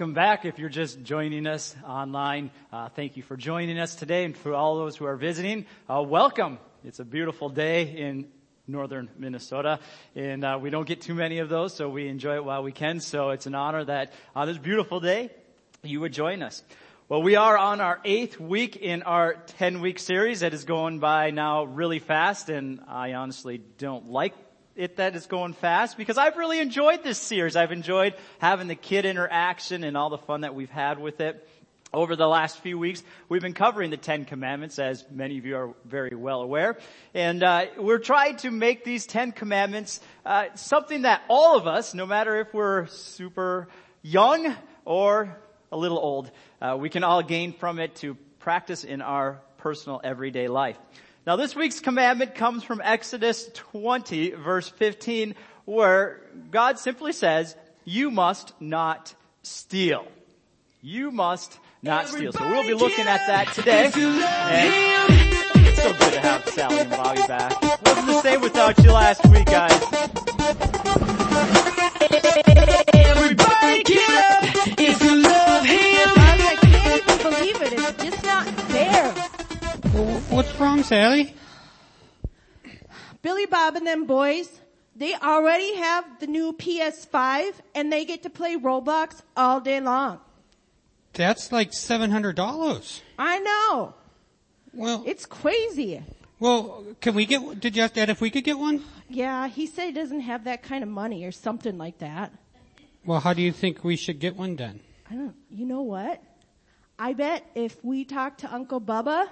Welcome back if you're just joining us online. Uh, thank you for joining us today and for all those who are visiting. Uh, welcome. It's a beautiful day in northern Minnesota and uh, we don't get too many of those so we enjoy it while we can. So it's an honor that on this beautiful day you would join us. Well, we are on our eighth week in our 10 week series that is going by now really fast and I honestly don't like it that is going fast because I've really enjoyed this series. I've enjoyed having the kid interaction and all the fun that we've had with it. Over the last few weeks, we've been covering the Ten Commandments, as many of you are very well aware. And uh, we're trying to make these Ten Commandments uh, something that all of us, no matter if we're super young or a little old, uh, we can all gain from it to practice in our personal everyday life. Now this week's commandment comes from Exodus 20 verse 15 where God simply says, you must not steal. You must not steal. So we'll be looking at that today. And it's so good to have Sally and Bobby back. Wasn't the same without you last week guys. Wrong, Sally? Billy Bob and them boys, they already have the new PS5 and they get to play Roblox all day long. That's like seven hundred dollars. I know. Well, It's crazy. well, can we get? Did you ask Dad if we could get one? Yeah, he said he doesn't have that kind of money or something like that. Well, how do you think we should get one then? I don't, you know what? I bet if we talk to Uncle Bubba,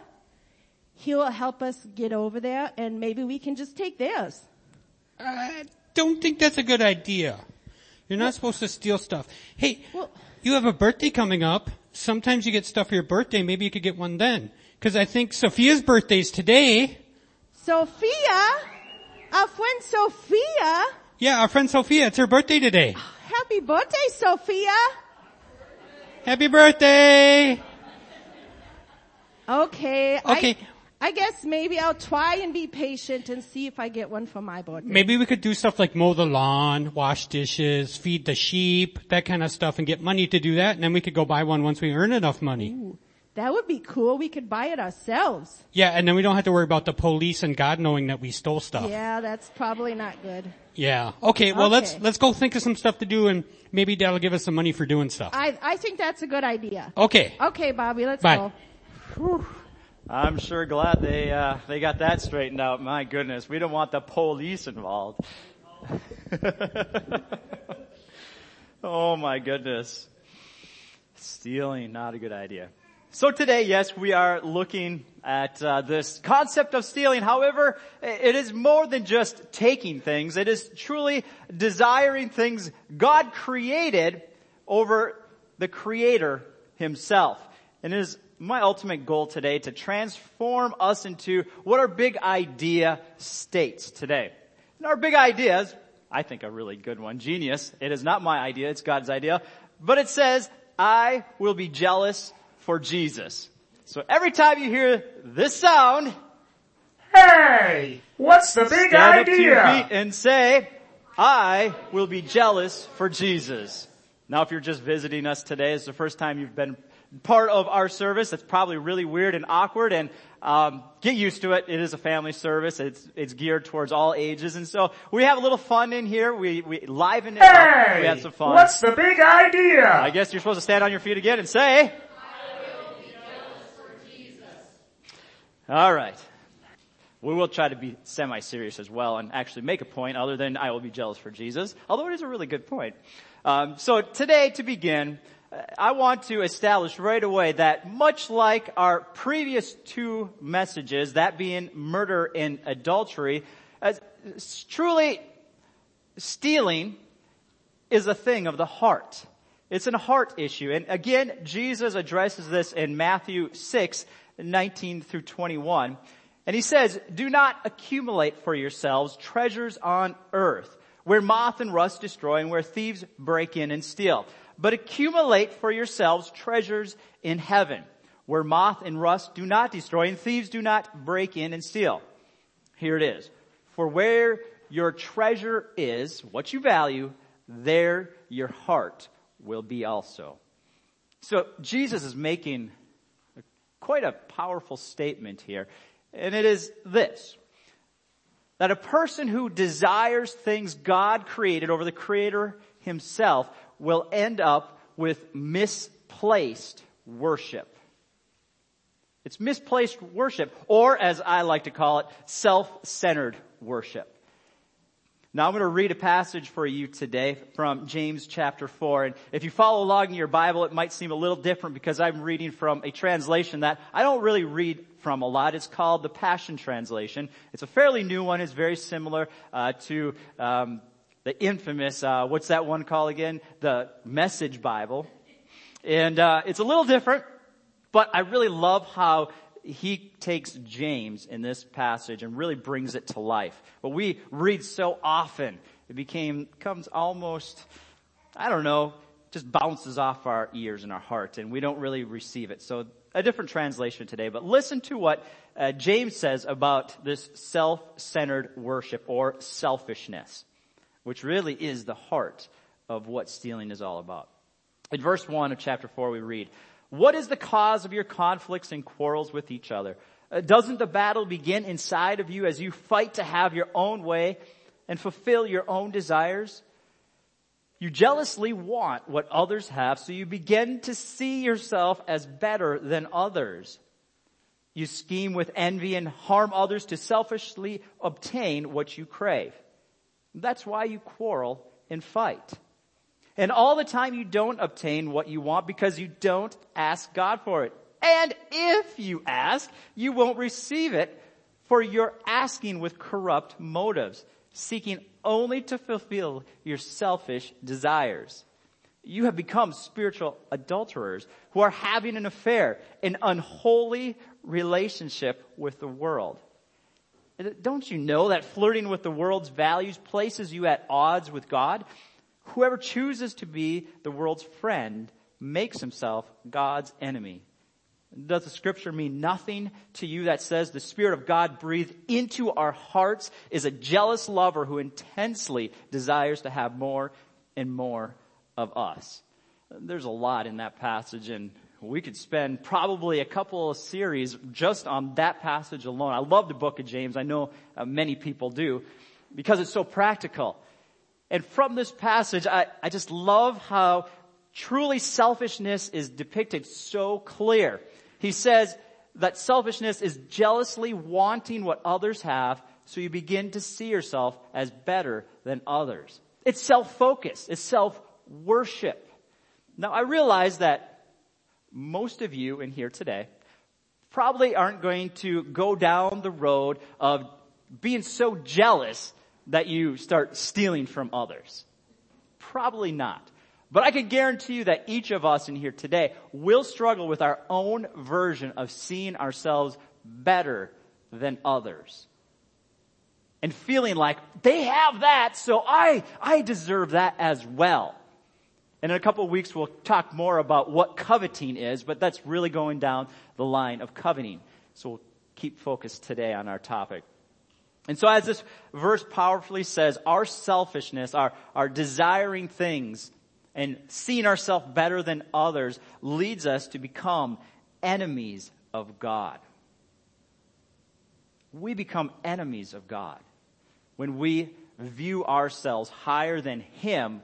he'll help us get over there and maybe we can just take theirs. I don't think that's a good idea. You're not supposed to steal stuff. Hey, Well- you have a birthday coming up. Sometimes you get stuff for your birthday. Maybe you could get one then. Cause I think Sophia's birthday's today. Sophia, our friend Sophia, Yeah, our friend Sophia, it's her birthday today. happy birthday Sophia. Happy birthday! Okay. Okay. I, I guess maybe I'll try and be patient and see if I get one for my birthday. Maybe we could do stuff like mow the lawn, wash dishes, feed the sheep, that kind of stuff and get money to do that and then we could go buy one once we earn enough money. Ooh, That would be cool. We could buy it ourselves. Yeah, and then we don't have to worry about the police and God knowing that we stole stuff. Yeah, that's probably not good. Yeah. Okay, well let's, let's go think of some stuff to do and maybe that'll give us some money for doing stuff. I, I think that's a good idea. Okay. Okay, Bobby, let's Bye. go. I'm sure glad they, uh, they got that straightened out. My goodness, we don't want the police involved. oh my goodness. Stealing, not a good idea. So today, yes, we are looking at uh, this concept of stealing. However, it is more than just taking things. It is truly desiring things God created over the Creator Himself. And it is my ultimate goal today to transform us into what our big idea states today. And our big idea is, I think a really good one, genius. It is not my idea, it's God's idea. But it says, I will be jealous for Jesus. So every time you hear this sound, Hey, what's the big stand up to your feet and say, I will be jealous for Jesus. Now if you're just visiting us today, it's the first time you've been part of our service. That's probably really weird and awkward and um, get used to it. It is a family service. It's it's geared towards all ages, and so we have a little fun in here. We we liven it up. We Hey, had some fun. what's the big idea? I guess you're supposed to stand on your feet again and say. All right. We will try to be semi-serious as well and actually make a point other than I will be jealous for Jesus, although it is a really good point. Um, so today, to begin, I want to establish right away that much like our previous two messages, that being murder and adultery, truly stealing is a thing of the heart. It's a heart issue. And again, Jesus addresses this in Matthew 6, 19 through 21. And he says, do not accumulate for yourselves treasures on earth where moth and rust destroy and where thieves break in and steal. But accumulate for yourselves treasures in heaven where moth and rust do not destroy and thieves do not break in and steal. Here it is. For where your treasure is, what you value, there your heart will be also. So Jesus is making quite a powerful statement here. And it is this. That a person who desires things God created over the creator himself will end up with misplaced worship. It's misplaced worship, or as I like to call it, self-centered worship. Now I'm going to read a passage for you today from James chapter 4. And if you follow along in your Bible, it might seem a little different because I'm reading from a translation that I don't really read from a lot. It's called the Passion Translation. It's a fairly new one. It's very similar uh, to um, the infamous, uh, what's that one called again? The Message Bible. And uh, it's a little different, but I really love how he takes James in this passage and really brings it to life. What we read so often, it became, comes almost, I don't know, just bounces off our ears and our heart and we don't really receive it. So a different translation today, but listen to what uh, James says about this self-centered worship or selfishness, which really is the heart of what stealing is all about. In verse 1 of chapter 4 we read, what is the cause of your conflicts and quarrels with each other? Uh, doesn't the battle begin inside of you as you fight to have your own way and fulfill your own desires? You jealously want what others have, so you begin to see yourself as better than others. You scheme with envy and harm others to selfishly obtain what you crave. That's why you quarrel and fight. And all the time you don't obtain what you want because you don't ask God for it. And if you ask, you won't receive it for you're asking with corrupt motives, seeking only to fulfill your selfish desires. You have become spiritual adulterers who are having an affair, an unholy relationship with the world. Don't you know that flirting with the world's values places you at odds with God? Whoever chooses to be the world's friend makes himself God's enemy. Does the scripture mean nothing to you that says the Spirit of God breathed into our hearts is a jealous lover who intensely desires to have more and more of us? There's a lot in that passage and we could spend probably a couple of series just on that passage alone. I love the book of James. I know uh, many people do because it's so practical. And from this passage, I, I just love how truly selfishness is depicted so clear. He says that selfishness is jealously wanting what others have, so you begin to see yourself as better than others. It's self-focus. It's self-worship. Now I realize that most of you in here today probably aren't going to go down the road of being so jealous that you start stealing from others? Probably not. But I can guarantee you that each of us in here today will struggle with our own version of seeing ourselves better than others. And feeling like they have that, so I, I deserve that as well. And in a couple of weeks we'll talk more about what coveting is, but that's really going down the line of coveting. So we'll keep focused today on our topic. And so as this verse powerfully says, our selfishness, our, our desiring things and seeing ourselves better than others leads us to become enemies of God. We become enemies of God when we view ourselves higher than Him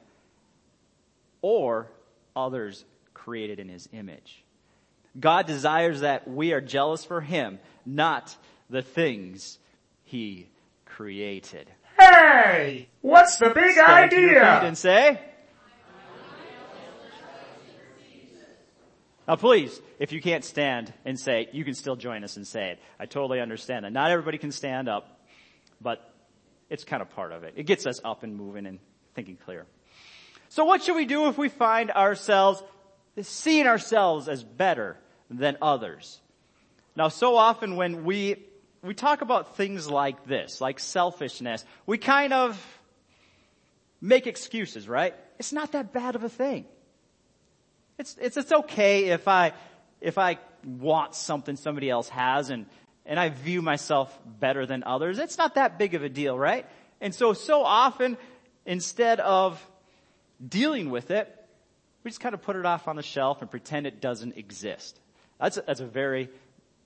or others created in His image. God desires that we are jealous for Him, not the things He created. Hey! What's the big Stand to your feet idea? and say. Now please, if you can't stand and say, you can still join us and say it. I totally understand that. Not everybody can stand up, but it's kind of part of it. It gets us up and moving and thinking clear. So what should we do if we find ourselves seeing ourselves as better than others? Now so often when we we talk about things like this, like selfishness, we kind of make excuses, right? It's not that bad of a thing. It's, it's, it's okay if I, if I want something somebody else has and, and I view myself better than others. It's not that big of a deal, right? And so, so often, instead of dealing with it, we just kind of put it off on the shelf and pretend it doesn't exist. That's a, that's a very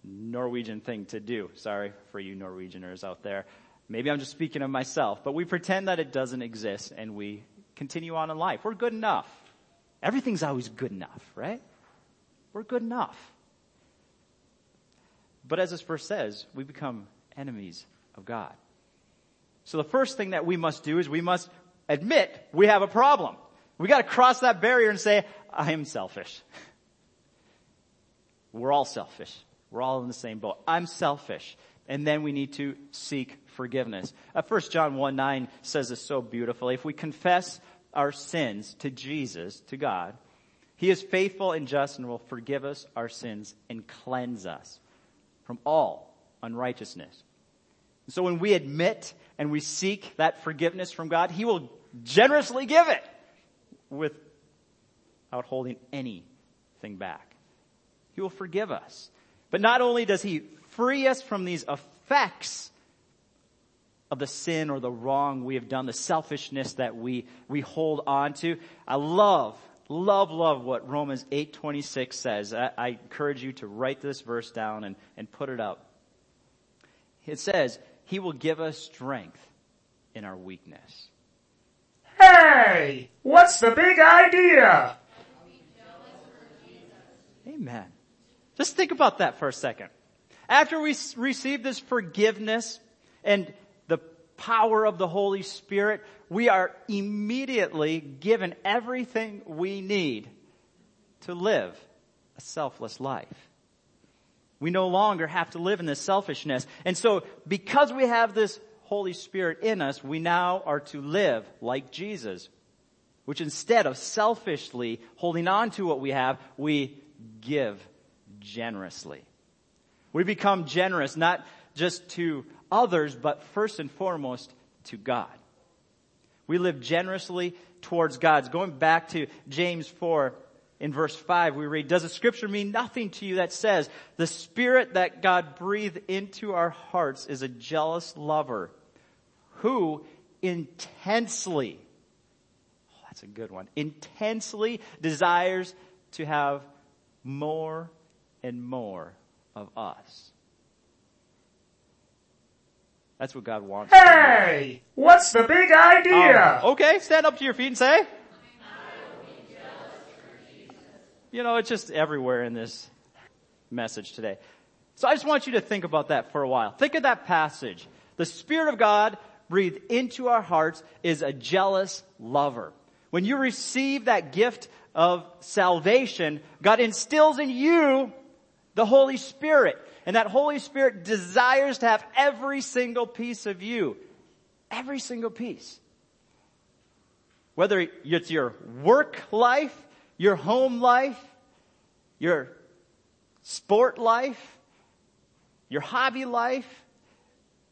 Norwegian thing to do. Sorry for you Norwegianers out there. Maybe I'm just speaking of myself, but we pretend that it doesn't exist and we continue on in life. We're good enough. Everything's always good enough, right? We're good enough. But as this verse says, we become enemies of God. So the first thing that we must do is we must admit we have a problem. We gotta cross that barrier and say, I am selfish. We're all selfish. We're all in the same boat. I'm selfish. And then we need to seek forgiveness. Uh, 1 John 1 9 says this so beautifully. If we confess our sins to Jesus, to God, He is faithful and just and will forgive us our sins and cleanse us from all unrighteousness. So when we admit and we seek that forgiveness from God, He will generously give it without holding anything back. He will forgive us. But not only does He free us from these effects of the sin or the wrong we have done, the selfishness that we, we hold on to. I love, love, love what Romans 8.26 says. I, I encourage you to write this verse down and, and put it up. It says, He will give us strength in our weakness. Hey! What's the big idea? Amen. Just think about that for a second. After we receive this forgiveness and the power of the Holy Spirit, we are immediately given everything we need to live a selfless life. We no longer have to live in this selfishness. And so because we have this Holy Spirit in us, we now are to live like Jesus, which instead of selfishly holding on to what we have, we give generously. We become generous not just to others, but first and foremost to God. We live generously towards God. Going back to James 4 in verse 5, we read, Does the scripture mean nothing to you that says, the spirit that God breathed into our hearts is a jealous lover who intensely, oh, that's a good one, intensely desires to have more and more of us. That's what God wants. Hey! What's the big idea? Um, okay, stand up to your feet and say. You know, it's just everywhere in this message today. So I just want you to think about that for a while. Think of that passage. The Spirit of God breathed into our hearts is a jealous lover. When you receive that gift of salvation, God instills in you the Holy Spirit. And that Holy Spirit desires to have every single piece of you. Every single piece. Whether it's your work life, your home life, your sport life, your hobby life,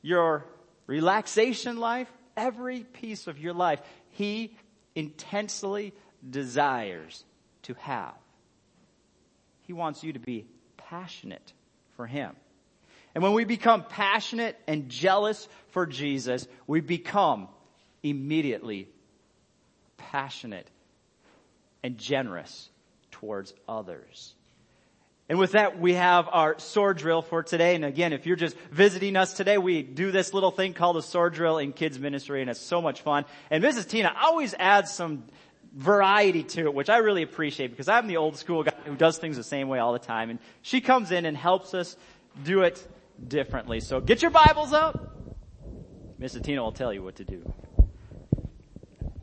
your relaxation life, every piece of your life, He intensely desires to have. He wants you to be passionate for Him. And when we become passionate and jealous for Jesus, we become immediately passionate and generous towards others. And with that, we have our sword drill for today. And again, if you're just visiting us today, we do this little thing called a sword drill in kids ministry and it's so much fun. And Mrs. Tina always adds some variety to it, which I really appreciate because I'm the old school guy who does things the same way all the time. And she comes in and helps us do it differently. So get your Bibles out. Mrs. Tina will tell you what to do.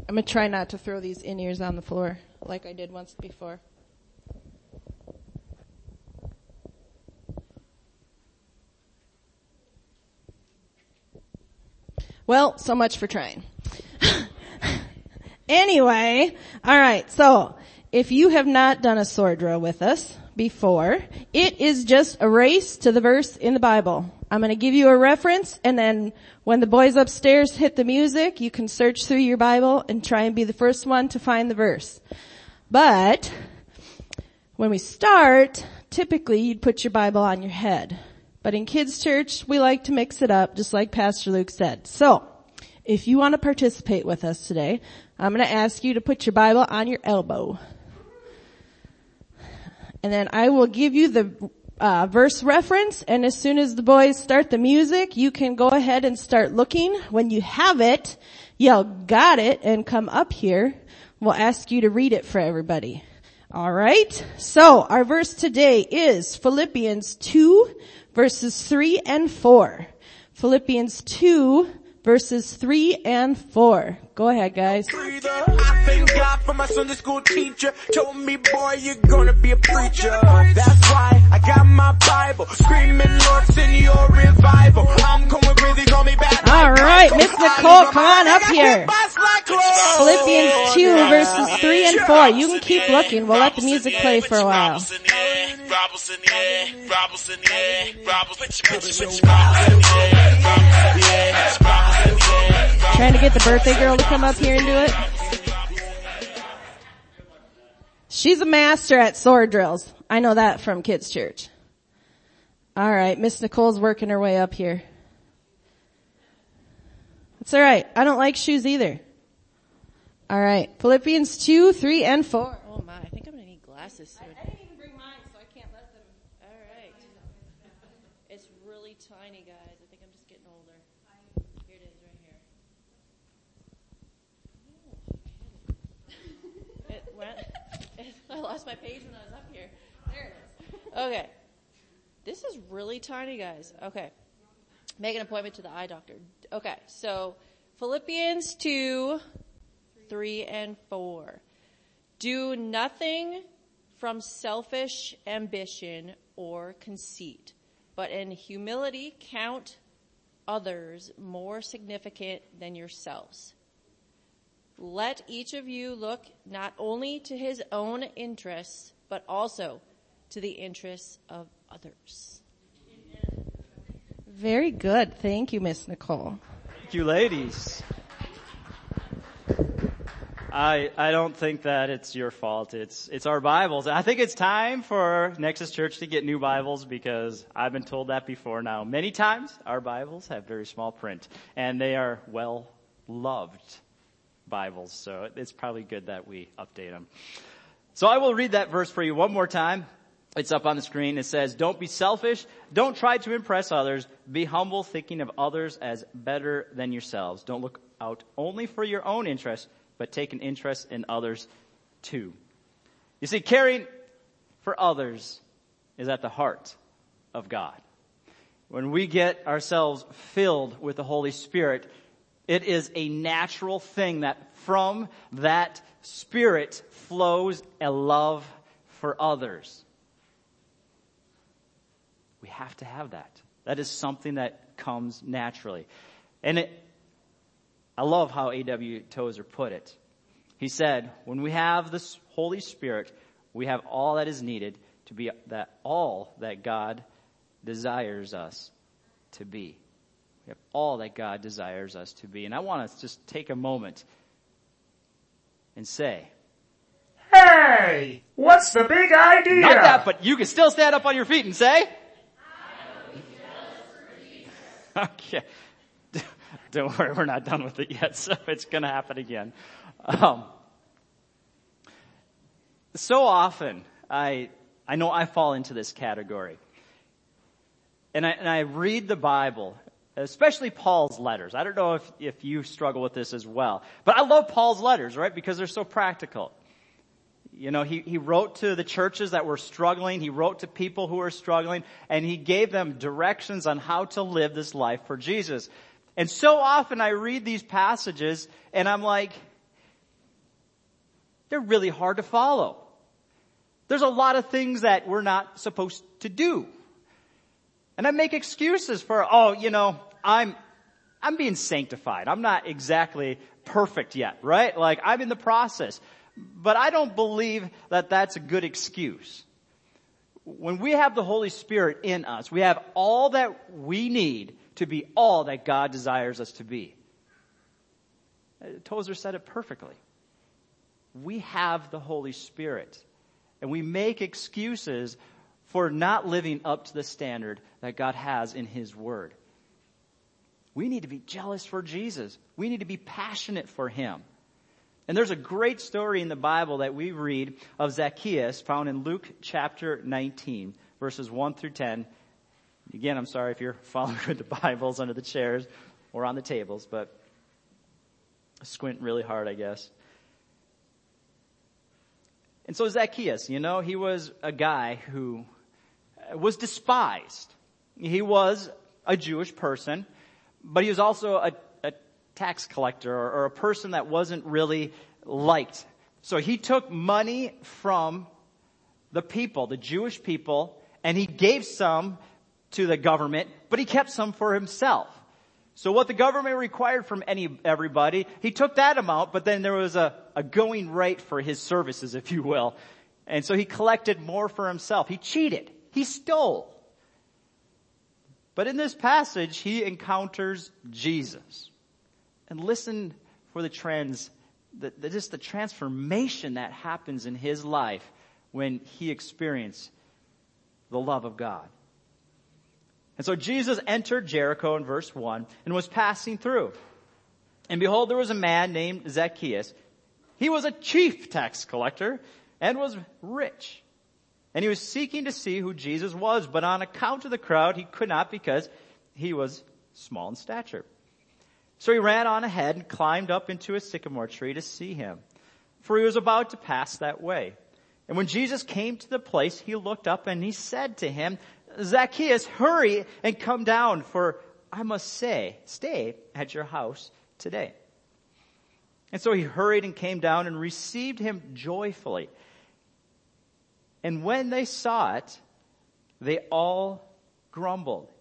I'm gonna try not to throw these in-ears on the floor like I did once before. Well, so much for trying. anyway, alright, so if you have not done a sword drill with us before, it is just a race to the verse in the Bible. I'm gonna give you a reference and then when the boys upstairs hit the music, you can search through your Bible and try and be the first one to find the verse. But, when we start, typically you'd put your Bible on your head. But in kids church, we like to mix it up, just like Pastor Luke said. So, if you want to participate with us today, I'm going to ask you to put your Bible on your elbow. And then I will give you the uh, verse reference and as soon as the boys start the music, you can go ahead and start looking. When you have it, yell got it and come up here. We'll ask you to read it for everybody. Alright? So, our verse today is Philippians 2 verses 3 and 4. Philippians 2 verses 3 and 4. Go ahead guys. I thank God for my Sunday school teacher. Told me, boy, you're gonna be a preacher. That's why I got my Bible. Screaming, Lord, send your revival. I'm going crazy, call me back. Alright, Miss Nicole, come on up here. Philippians 2 verses 3 and 4. You can keep looking. We'll let the music play for a while. Trying to get the birthday girl to come up here and do it. She's a master at sword drills. I know that from kids church. Alright, Miss Nicole's working her way up here. It's alright. I don't like shoes either. Alright, Philippians 2, 3, and 4. Oh my, I think I'm gonna need glasses soon. I didn't even bring mine, so I can't let them. Alright. It's really tiny guys. I think I'm just getting older. Here it is right here. It went, it, I lost my page when I was up here. There it is. Okay. This is really tiny guys. Okay. Make an appointment to the eye doctor. Okay, so Philippians 2, 3 and 4. Do nothing from selfish ambition or conceit, but in humility count others more significant than yourselves. Let each of you look not only to his own interests, but also to the interests of others. Very good. Thank you, Miss Nicole. Thank you, ladies. I I don't think that it's your fault. It's it's our Bibles. I think it's time for Nexus Church to get new Bibles because I've been told that before now. Many times our Bibles have very small print and they are well loved Bibles. So it's probably good that we update them. So I will read that verse for you one more time. It's up on the screen. It says, don't be selfish. Don't try to impress others. Be humble, thinking of others as better than yourselves. Don't look out only for your own interests, but take an interest in others too. You see, caring for others is at the heart of God. When we get ourselves filled with the Holy Spirit, it is a natural thing that from that Spirit flows a love for others. We have to have that. That is something that comes naturally. And it, I love how A.W. Tozer put it. He said, when we have this Holy Spirit, we have all that is needed to be that all that God desires us to be. We have all that God desires us to be. And I want to just take a moment and say, Hey, what's the big idea? not that, but you can still stand up on your feet and say, Okay. Don't worry, we're not done with it yet, so it's gonna happen again. Um, so often, I, I know I fall into this category. And I, and I read the Bible, especially Paul's letters. I don't know if, if you struggle with this as well. But I love Paul's letters, right? Because they're so practical. You know, he, he wrote to the churches that were struggling. He wrote to people who were struggling and he gave them directions on how to live this life for Jesus. And so often I read these passages and I'm like, they're really hard to follow. There's a lot of things that we're not supposed to do. And I make excuses for, oh, you know, I'm, I'm being sanctified. I'm not exactly perfect yet, right? Like I'm in the process. But I don't believe that that's a good excuse. When we have the Holy Spirit in us, we have all that we need to be all that God desires us to be. Tozer said it perfectly. We have the Holy Spirit and we make excuses for not living up to the standard that God has in His Word. We need to be jealous for Jesus. We need to be passionate for Him. And there's a great story in the Bible that we read of Zacchaeus found in Luke chapter 19, verses 1 through 10. Again, I'm sorry if you're following with the Bibles under the chairs or on the tables, but squint really hard, I guess. And so Zacchaeus, you know, he was a guy who was despised. He was a Jewish person, but he was also a, a tax collector or, or a person that wasn't really liked. So he took money from the people, the Jewish people, and he gave some to the government, but he kept some for himself. So what the government required from any, everybody, he took that amount, but then there was a, a going rate for his services, if you will. And so he collected more for himself. He cheated. He stole. But in this passage, he encounters Jesus. And listen for the trends, the, the, just the transformation that happens in his life when he experienced the love of God. And so Jesus entered Jericho in verse 1 and was passing through. And behold, there was a man named Zacchaeus. He was a chief tax collector and was rich. And he was seeking to see who Jesus was, but on account of the crowd, he could not because he was small in stature. So he ran on ahead and climbed up into a sycamore tree to see him, for he was about to pass that way. And when Jesus came to the place, he looked up and he said to him, Zacchaeus, hurry and come down, for I must say, stay at your house today. And so he hurried and came down and received him joyfully. And when they saw it, they all grumbled.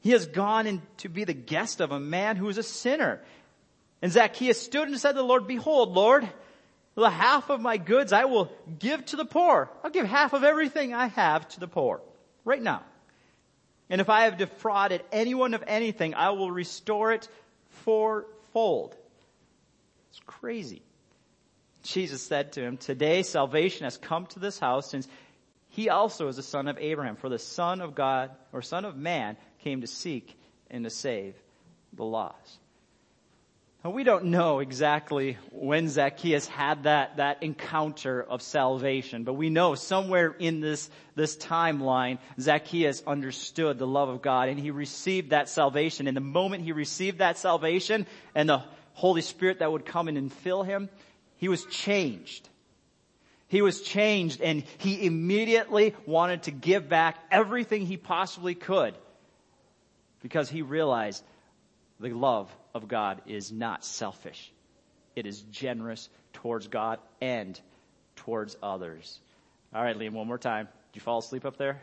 He has gone in to be the guest of a man who is a sinner. And Zacchaeus stood and said to the Lord, Behold, Lord, the half of my goods I will give to the poor. I'll give half of everything I have to the poor. Right now. And if I have defrauded anyone of anything, I will restore it fourfold. It's crazy. Jesus said to him, Today salvation has come to this house since he also is a son of Abraham. For the son of God, or son of man, came to seek and to save the lost. Now, we don't know exactly when Zacchaeus had that, that encounter of salvation, but we know somewhere in this, this timeline, Zacchaeus understood the love of God and he received that salvation. And the moment he received that salvation and the Holy Spirit that would come in and fill him, he was changed. He was changed and he immediately wanted to give back everything he possibly could because he realized the love of God is not selfish. It is generous towards God and towards others. All right, Liam, one more time. Did you fall asleep up there?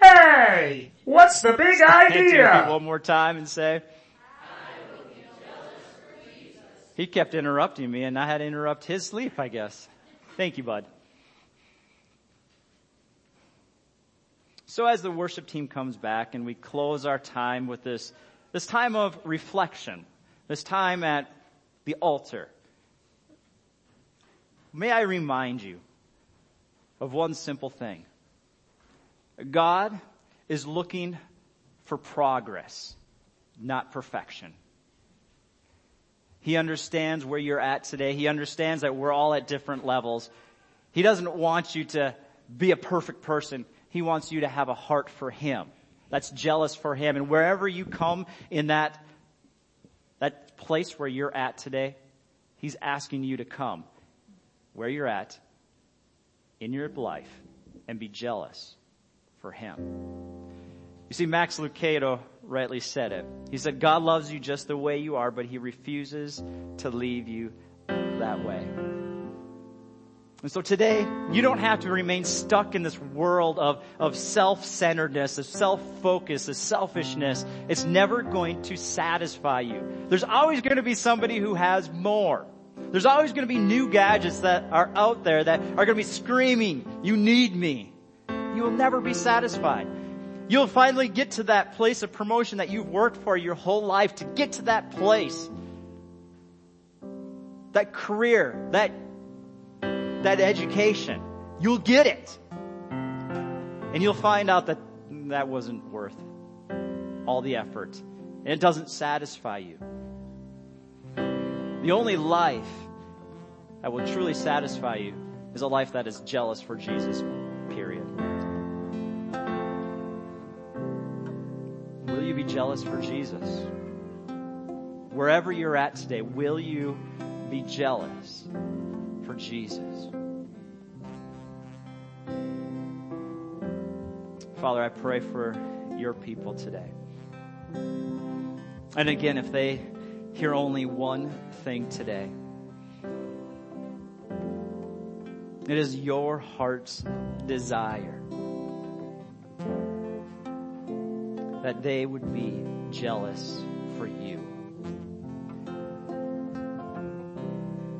Hey, what's the big idea? one more time and say. He kept interrupting me and I had to interrupt his sleep, I guess. Thank you, bud. So as the worship team comes back and we close our time with this this time of reflection, this time at the altar, may I remind you of one simple thing. God is looking for progress, not perfection. He understands where you're at today. He understands that we're all at different levels. He doesn't want you to be a perfect person. He wants you to have a heart for Him that's jealous for him. And wherever you come in that, that place where you're at today, he's asking you to come where you're at in your life and be jealous for him. You see, Max Lucado rightly said it. He said, God loves you just the way you are, but he refuses to leave you that way. And so today, you don't have to remain stuck in this world of, of self-centeredness, of self-focus, of selfishness. It's never going to satisfy you. There's always going to be somebody who has more. There's always going to be new gadgets that are out there that are going to be screaming, you need me. You will never be satisfied. You'll finally get to that place of promotion that you've worked for your whole life to get to that place. That career, that that education. You'll get it. And you'll find out that that wasn't worth all the effort. And it doesn't satisfy you. The only life that will truly satisfy you is a life that is jealous for Jesus, jealous for Jesus? Wherever you're at today, will you be jealous for Jesus? Father, I pray for your people today. And again, if they hear only one thing today, it is your heart's desire that they would be jealous for you.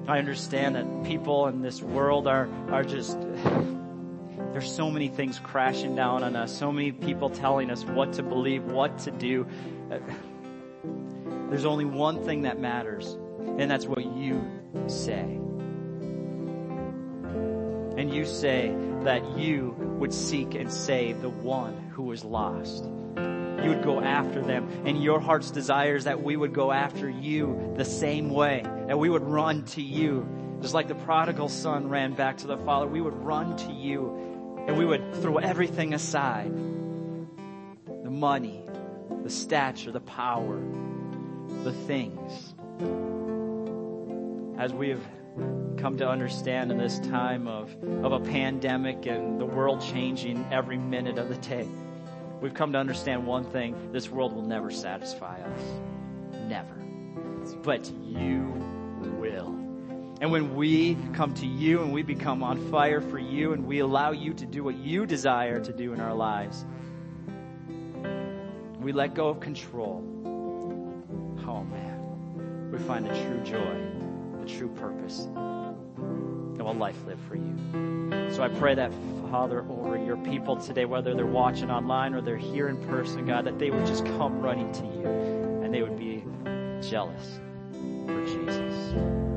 I understand that people in this world are, are just, there's so many things crashing down on us, so many people telling us what to believe, what to do. There's only one thing that matters, and that's what you say. And you say that you would seek and save the one who was lost. You would go after them, and your heart's desire is that we would go after you the same way, that we would run to you. Just like the prodigal son ran back to the father, we would run to you, and we would throw everything aside. The money, the stature, the power, the things. As we have come to understand in this time of, of a pandemic and the world changing every minute of the day, we've come to understand one thing this world will never satisfy us. Never. But you will. And when we come to you and we become on fire for you and we allow you to do what you desire to do in our lives, we let go of control. Oh man, we find a true joy, a true purpose, and a life lived for you. So I pray that, Father, over your people today, whether they're watching online or they're here in person, God, that they would just come running to you and they would be jealous for Jesus.